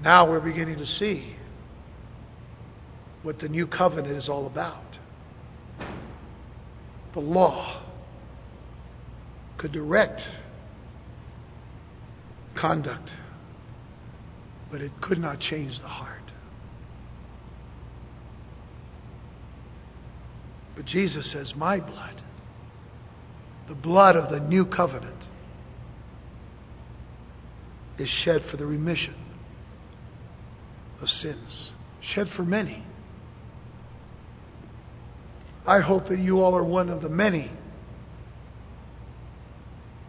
Now we're beginning to see what the new covenant is all about. The law could direct conduct, but it could not change the heart. But Jesus says, My blood, the blood of the new covenant, is shed for the remission of sins, shed for many. I hope that you all are one of the many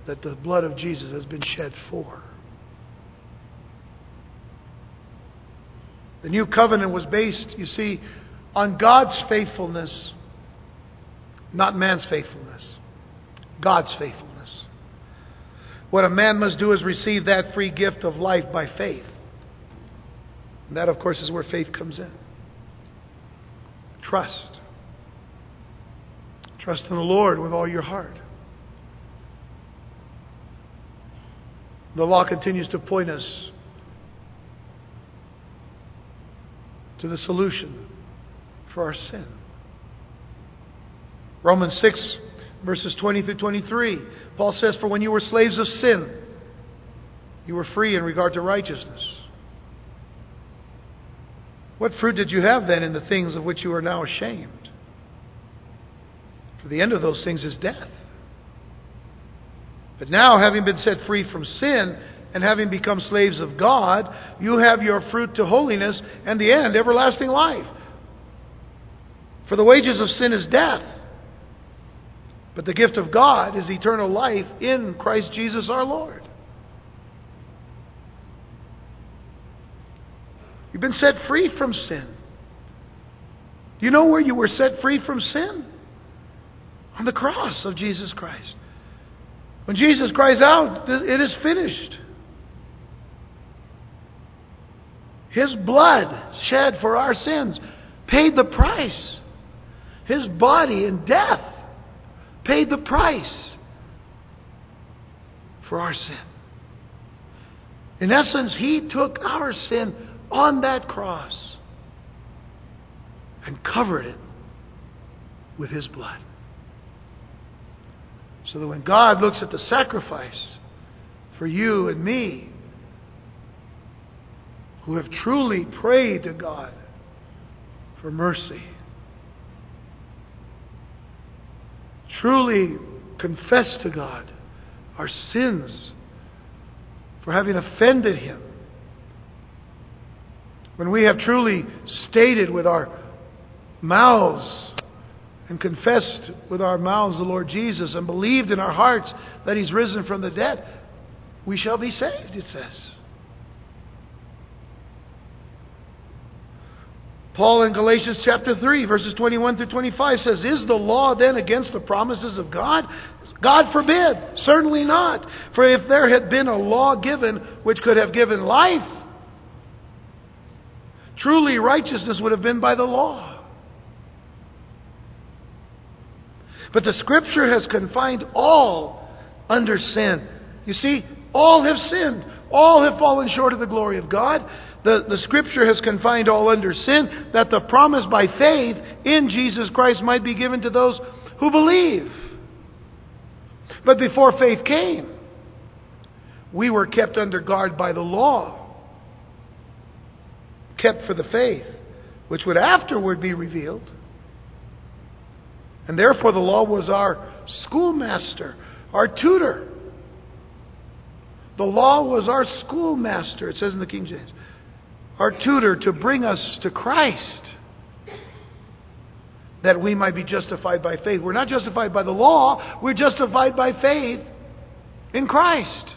that the blood of Jesus has been shed for. The new covenant was based, you see, on God's faithfulness not man's faithfulness, God's faithfulness. What a man must do is receive that free gift of life by faith. And that, of course, is where faith comes in. Trust. Trust in the Lord with all your heart. The law continues to point us to the solution for our sin. Romans 6, verses 20 through 23. Paul says, For when you were slaves of sin, you were free in regard to righteousness. What fruit did you have then in the things of which you are now ashamed? For the end of those things is death. But now, having been set free from sin and having become slaves of God, you have your fruit to holiness and the end, everlasting life. For the wages of sin is death. But the gift of God is eternal life in Christ Jesus our Lord. You've been set free from sin. Do you know where you were set free from sin? On the cross of Jesus Christ. When Jesus cries out, it is finished. His blood shed for our sins paid the price. His body in death paid the price for our sin. In essence, He took our sin on that cross and covered it with His blood. So that when God looks at the sacrifice for you and me, who have truly prayed to God for mercy, truly confess to God our sins for having offended Him, when we have truly stated with our mouths and confessed with our mouths the Lord Jesus and believed in our hearts that He's risen from the dead, we shall be saved, it says. Paul in Galatians chapter 3, verses 21 through 25 says, Is the law then against the promises of God? God forbid. Certainly not. For if there had been a law given which could have given life, truly righteousness would have been by the law. But the Scripture has confined all under sin. You see, all have sinned. All have fallen short of the glory of God. The, the Scripture has confined all under sin, that the promise by faith in Jesus Christ might be given to those who believe. But before faith came, we were kept under guard by the law, kept for the faith, which would afterward be revealed. And therefore, the law was our schoolmaster, our tutor. The law was our schoolmaster, it says in the King James, our tutor to bring us to Christ that we might be justified by faith. We're not justified by the law, we're justified by faith in Christ.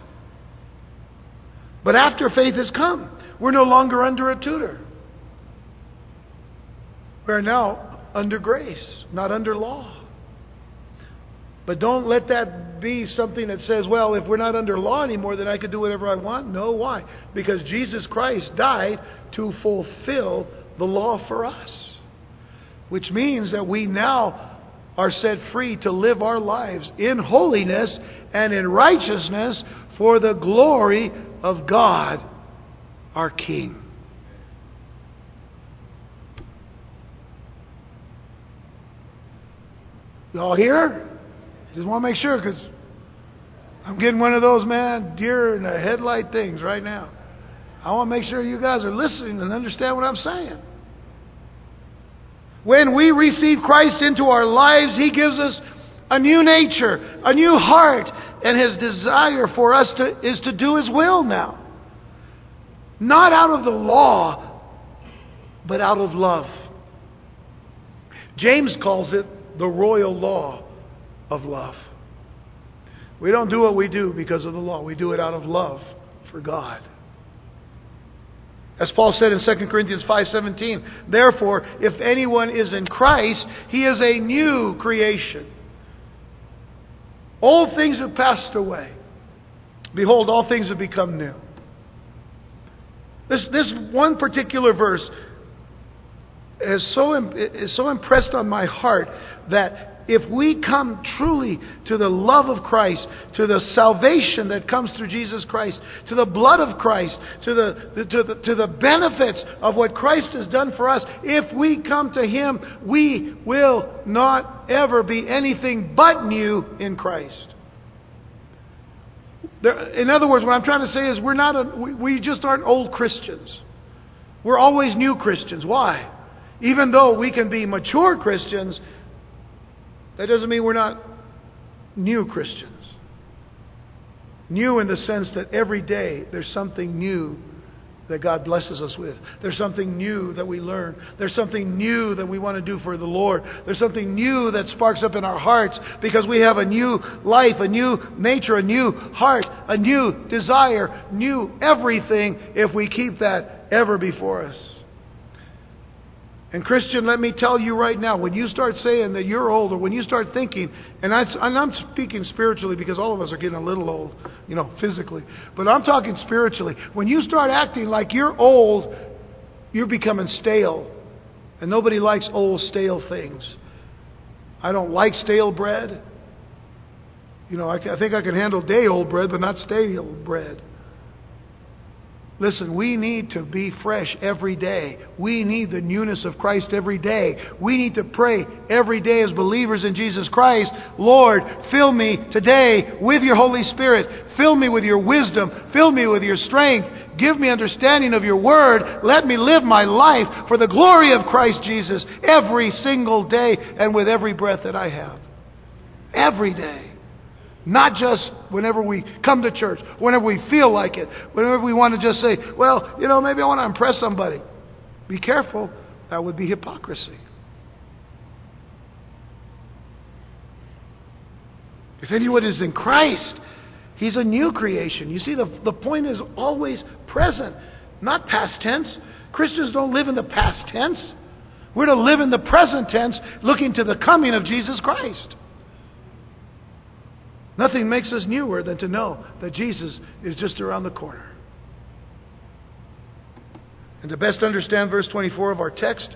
But after faith has come, we're no longer under a tutor. We're now under grace, not under law. But don't let that be something that says, well, if we're not under law anymore, then I can do whatever I want. No, why? Because Jesus Christ died to fulfill the law for us. Which means that we now are set free to live our lives in holiness and in righteousness for the glory of God, our King. Y'all here? Just want to make sure because I'm getting one of those, man, deer in the headlight things right now. I want to make sure you guys are listening and understand what I'm saying. When we receive Christ into our lives, He gives us a new nature, a new heart, and His desire for us to, is to do His will now. Not out of the law, but out of love. James calls it the royal law of love. We don't do what we do because of the law. We do it out of love for God. As Paul said in 2 Corinthians 5:17, therefore if anyone is in Christ, he is a new creation. Old things have passed away. Behold, all things have become new. This, this one particular verse is so, is so impressed on my heart that if we come truly to the love of Christ, to the salvation that comes through Jesus Christ, to the blood of Christ, to the, to the, to the benefits of what Christ has done for us, if we come to Him, we will not ever be anything but new in Christ. There, in other words, what I'm trying to say is we're not a, we, we just aren't old Christians. We're always new Christians. Why? Even though we can be mature Christians, that doesn't mean we're not new Christians. New in the sense that every day there's something new that God blesses us with. There's something new that we learn. There's something new that we want to do for the Lord. There's something new that sparks up in our hearts because we have a new life, a new nature, a new heart, a new desire, new everything if we keep that ever before us. And Christian, let me tell you right now, when you start saying that you're older, when you start thinking, and, I, and I'm speaking spiritually because all of us are getting a little old, you know, physically, but I'm talking spiritually. When you start acting like you're old, you're becoming stale. And nobody likes old, stale things. I don't like stale bread. You know, I, I think I can handle day old bread, but not stale bread. Listen, we need to be fresh every day. We need the newness of Christ every day. We need to pray every day as believers in Jesus Christ Lord, fill me today with your Holy Spirit. Fill me with your wisdom. Fill me with your strength. Give me understanding of your word. Let me live my life for the glory of Christ Jesus every single day and with every breath that I have. Every day. Not just whenever we come to church, whenever we feel like it, whenever we want to just say, well, you know, maybe I want to impress somebody. Be careful, that would be hypocrisy. If anyone is in Christ, he's a new creation. You see, the, the point is always present, not past tense. Christians don't live in the past tense. We're to live in the present tense, looking to the coming of Jesus Christ. Nothing makes us newer than to know that Jesus is just around the corner. And to best understand verse 24 of our text,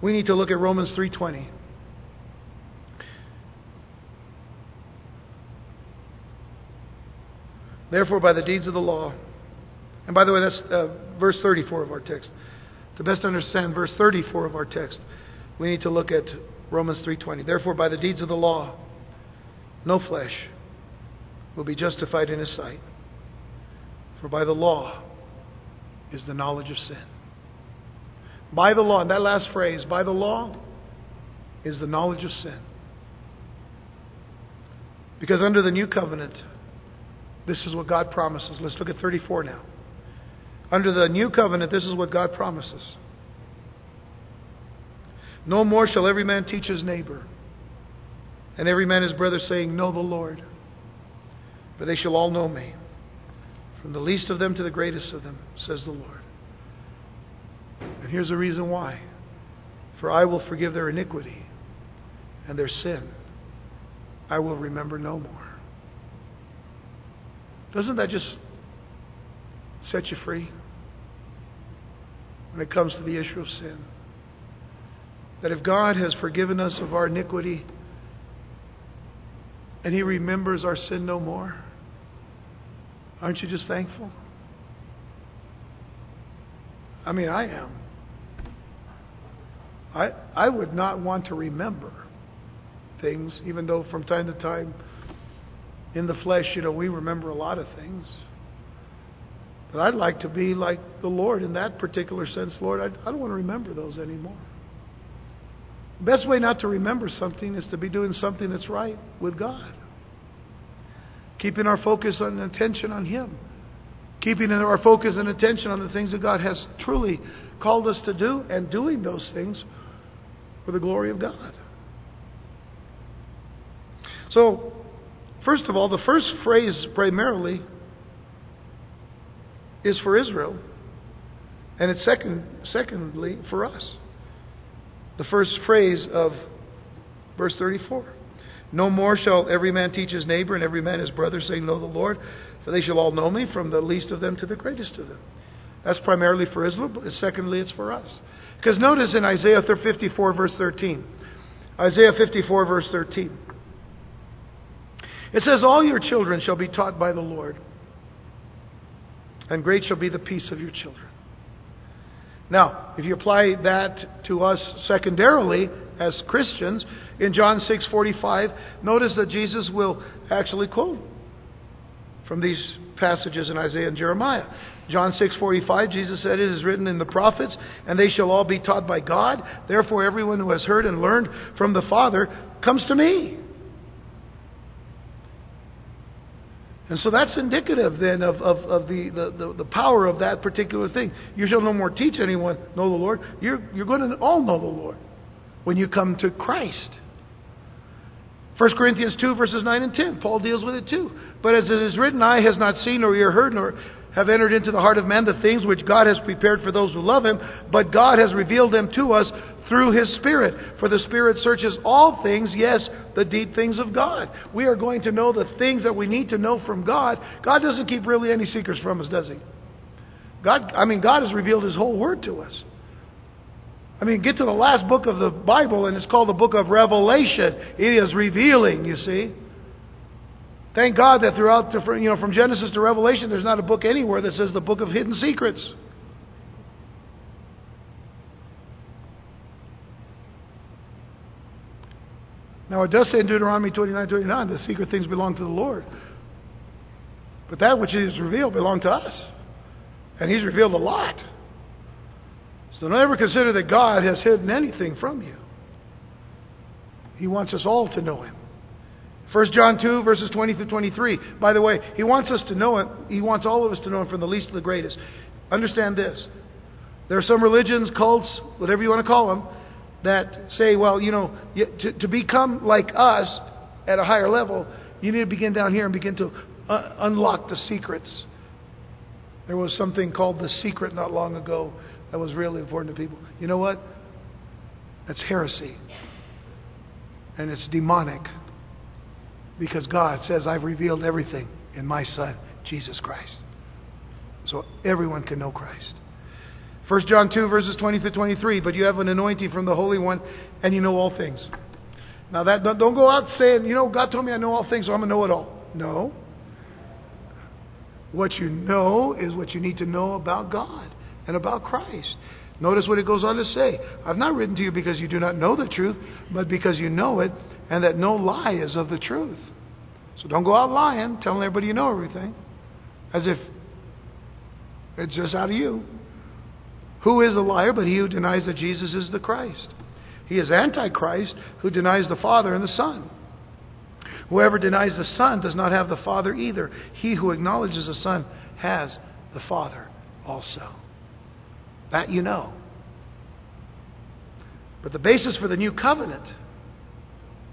we need to look at Romans 3:20. Therefore, by the deeds of the law, and by the way, that's uh, verse 34 of our text. To best understand verse 34 of our text, we need to look at Romans 3:20. Therefore, by the deeds of the law, no flesh will be justified in his sight. For by the law is the knowledge of sin. By the law, and that last phrase, by the law, is the knowledge of sin. Because under the new covenant, this is what God promises. Let's look at 34 now. Under the new covenant, this is what God promises. No more shall every man teach his neighbor, and every man his brother, saying, Know the Lord. But they shall all know me, from the least of them to the greatest of them, says the Lord. And here's the reason why For I will forgive their iniquity and their sin, I will remember no more. Doesn't that just set you free when it comes to the issue of sin? That if God has forgiven us of our iniquity and He remembers our sin no more, aren't you just thankful? I mean, I am. I, I would not want to remember things, even though from time to time in the flesh, you know, we remember a lot of things. But I'd like to be like the Lord in that particular sense. Lord, I, I don't want to remember those anymore. Best way not to remember something is to be doing something that's right with God. Keeping our focus and attention on Him. Keeping our focus and attention on the things that God has truly called us to do and doing those things for the glory of God. So, First of all, the first phrase primarily is for Israel, and it's second, secondly for us. The first phrase of verse 34 No more shall every man teach his neighbor and every man his brother, saying, Know the Lord, for they shall all know me, from the least of them to the greatest of them. That's primarily for Israel, but secondly, it's for us. Because notice in Isaiah 54, verse 13. Isaiah 54, verse 13. It says, All your children shall be taught by the Lord, and great shall be the peace of your children. Now, if you apply that to us secondarily as Christians, in John 6:45, notice that Jesus will actually quote from these passages in Isaiah and Jeremiah. John 6:45 Jesus said it is written in the prophets and they shall all be taught by God therefore everyone who has heard and learned from the Father comes to me And so that's indicative then of, of, of the, the, the, power of that particular thing. You shall no more teach anyone, know the Lord. You're, you're going to all know the Lord when you come to Christ. 1 Corinthians 2, verses 9 and 10. Paul deals with it too. But as it is written, eye has not seen nor ear heard nor have entered into the heart of man the things which God has prepared for those who love him, but God has revealed them to us through his Spirit. For the Spirit searches all things, yes, the deep things of God. We are going to know the things that we need to know from God. God doesn't keep really any secrets from us, does he? God, I mean, God has revealed his whole word to us. I mean, get to the last book of the Bible, and it's called the book of Revelation. It is revealing, you see. Thank God that throughout, the, you know, from Genesis to Revelation, there's not a book anywhere that says the book of hidden secrets. Now, it does say in Deuteronomy 29 29, the secret things belong to the Lord. But that which is revealed belong to us. And He's revealed a lot. So don't ever consider that God has hidden anything from you. He wants us all to know Him. 1 John 2, verses 20 through 23. By the way, he wants us to know it. He wants all of us to know him from the least to the greatest. Understand this. There are some religions, cults, whatever you want to call them, that say, well, you know, to, to become like us, at a higher level, you need to begin down here and begin to uh, unlock the secrets. There was something called the secret not long ago that was really important to people. You know what? That's heresy. And it's demonic. Because God says, I've revealed everything in my Son, Jesus Christ. So everyone can know Christ. 1 John 2, verses 20 to 23. But you have an anointing from the Holy One, and you know all things. Now, that don't go out saying, you know, God told me I know all things, so I'm going to know it all. No. What you know is what you need to know about God and about Christ. Notice what it goes on to say. I've not written to you because you do not know the truth, but because you know it, and that no lie is of the truth. So don't go out lying, telling everybody you know everything, as if it's just out of you. Who is a liar but he who denies that Jesus is the Christ? He is Antichrist who denies the Father and the Son. Whoever denies the Son does not have the Father either. He who acknowledges the Son has the Father also. That you know. But the basis for the new covenant,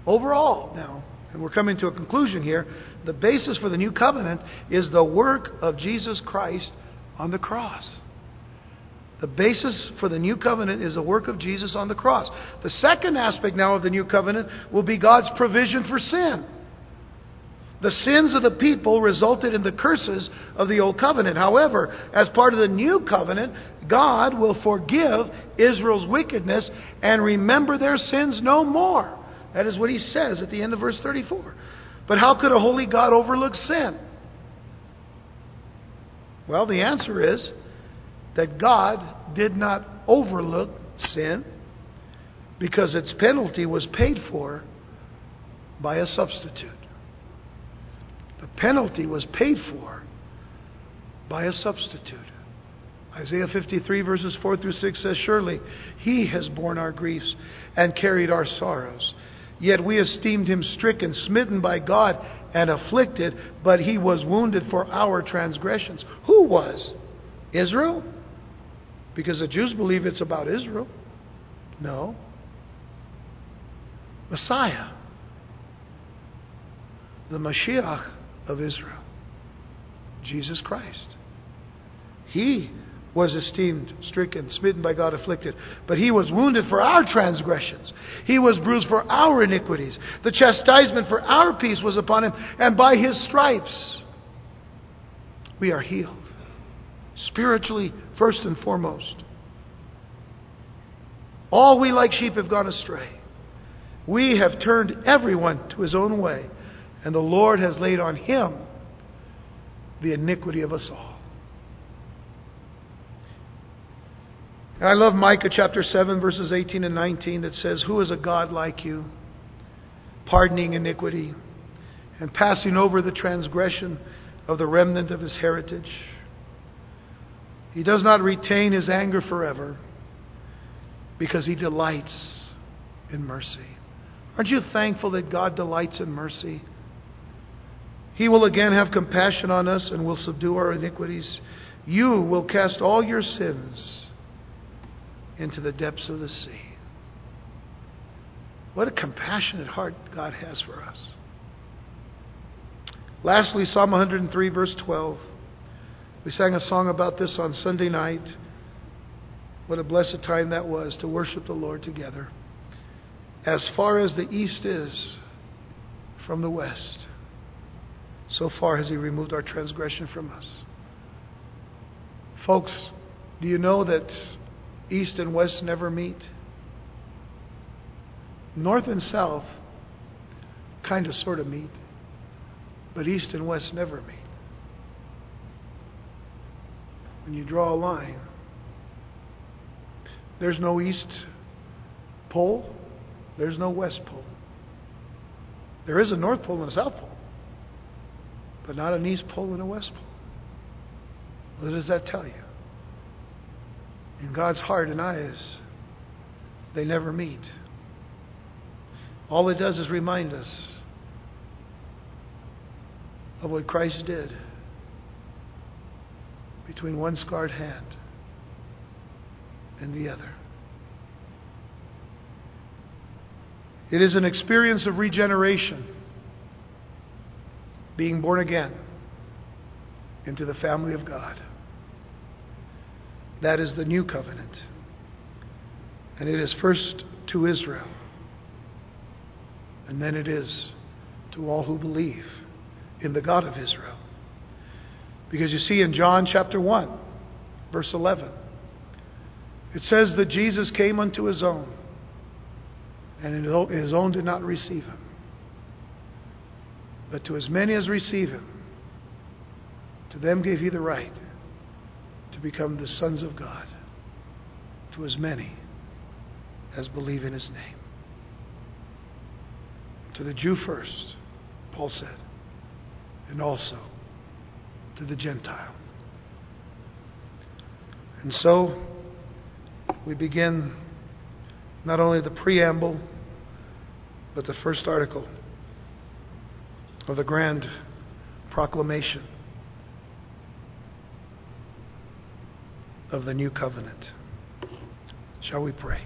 overall now, and we're coming to a conclusion here, the basis for the new covenant is the work of Jesus Christ on the cross. The basis for the new covenant is the work of Jesus on the cross. The second aspect now of the new covenant will be God's provision for sin. The sins of the people resulted in the curses of the old covenant. However, as part of the new covenant, God will forgive Israel's wickedness and remember their sins no more. That is what he says at the end of verse 34. But how could a holy God overlook sin? Well, the answer is that God did not overlook sin because its penalty was paid for by a substitute. The penalty was paid for by a substitute. Isaiah 53, verses 4 through 6 says, Surely he has borne our griefs and carried our sorrows. Yet we esteemed him stricken, smitten by God, and afflicted, but he was wounded for our transgressions. Who was? Israel? Because the Jews believe it's about Israel. No. Messiah. The Mashiach of Israel. Jesus Christ. He was esteemed, stricken, smitten by God, afflicted. But he was wounded for our transgressions. He was bruised for our iniquities. The chastisement for our peace was upon him, and by his stripes we are healed. Spiritually, first and foremost. All we like sheep have gone astray. We have turned everyone to his own way, and the Lord has laid on him the iniquity of us all. And I love Micah chapter 7, verses 18 and 19 that says, Who is a God like you, pardoning iniquity and passing over the transgression of the remnant of his heritage? He does not retain his anger forever because he delights in mercy. Aren't you thankful that God delights in mercy? He will again have compassion on us and will subdue our iniquities. You will cast all your sins into the depths of the sea. What a compassionate heart God has for us. Lastly, Psalm 103, verse 12. We sang a song about this on Sunday night. What a blessed time that was to worship the Lord together. As far as the east is from the west, so far has He removed our transgression from us. Folks, do you know that East and West never meet. North and South kind of sort of meet, but East and West never meet. When you draw a line, there's no East Pole, there's no West Pole. There is a North Pole and a South Pole, but not an East Pole and a West Pole. What does that tell you? in God's heart and eyes, they never meet. All it does is remind us of what Christ did between one scarred hand and the other. It is an experience of regeneration being born again into the family of God. That is the new covenant. And it is first to Israel, and then it is to all who believe in the God of Israel. Because you see in John chapter 1, verse 11, it says that Jesus came unto his own, and his own did not receive him. But to as many as receive him, to them gave he the right to become the sons of God, to as many as believe in his name. To the Jew first, Paul said, and also to the Gentile. And so we begin not only the preamble, but the first article of the grand proclamation of the new covenant. Shall we pray?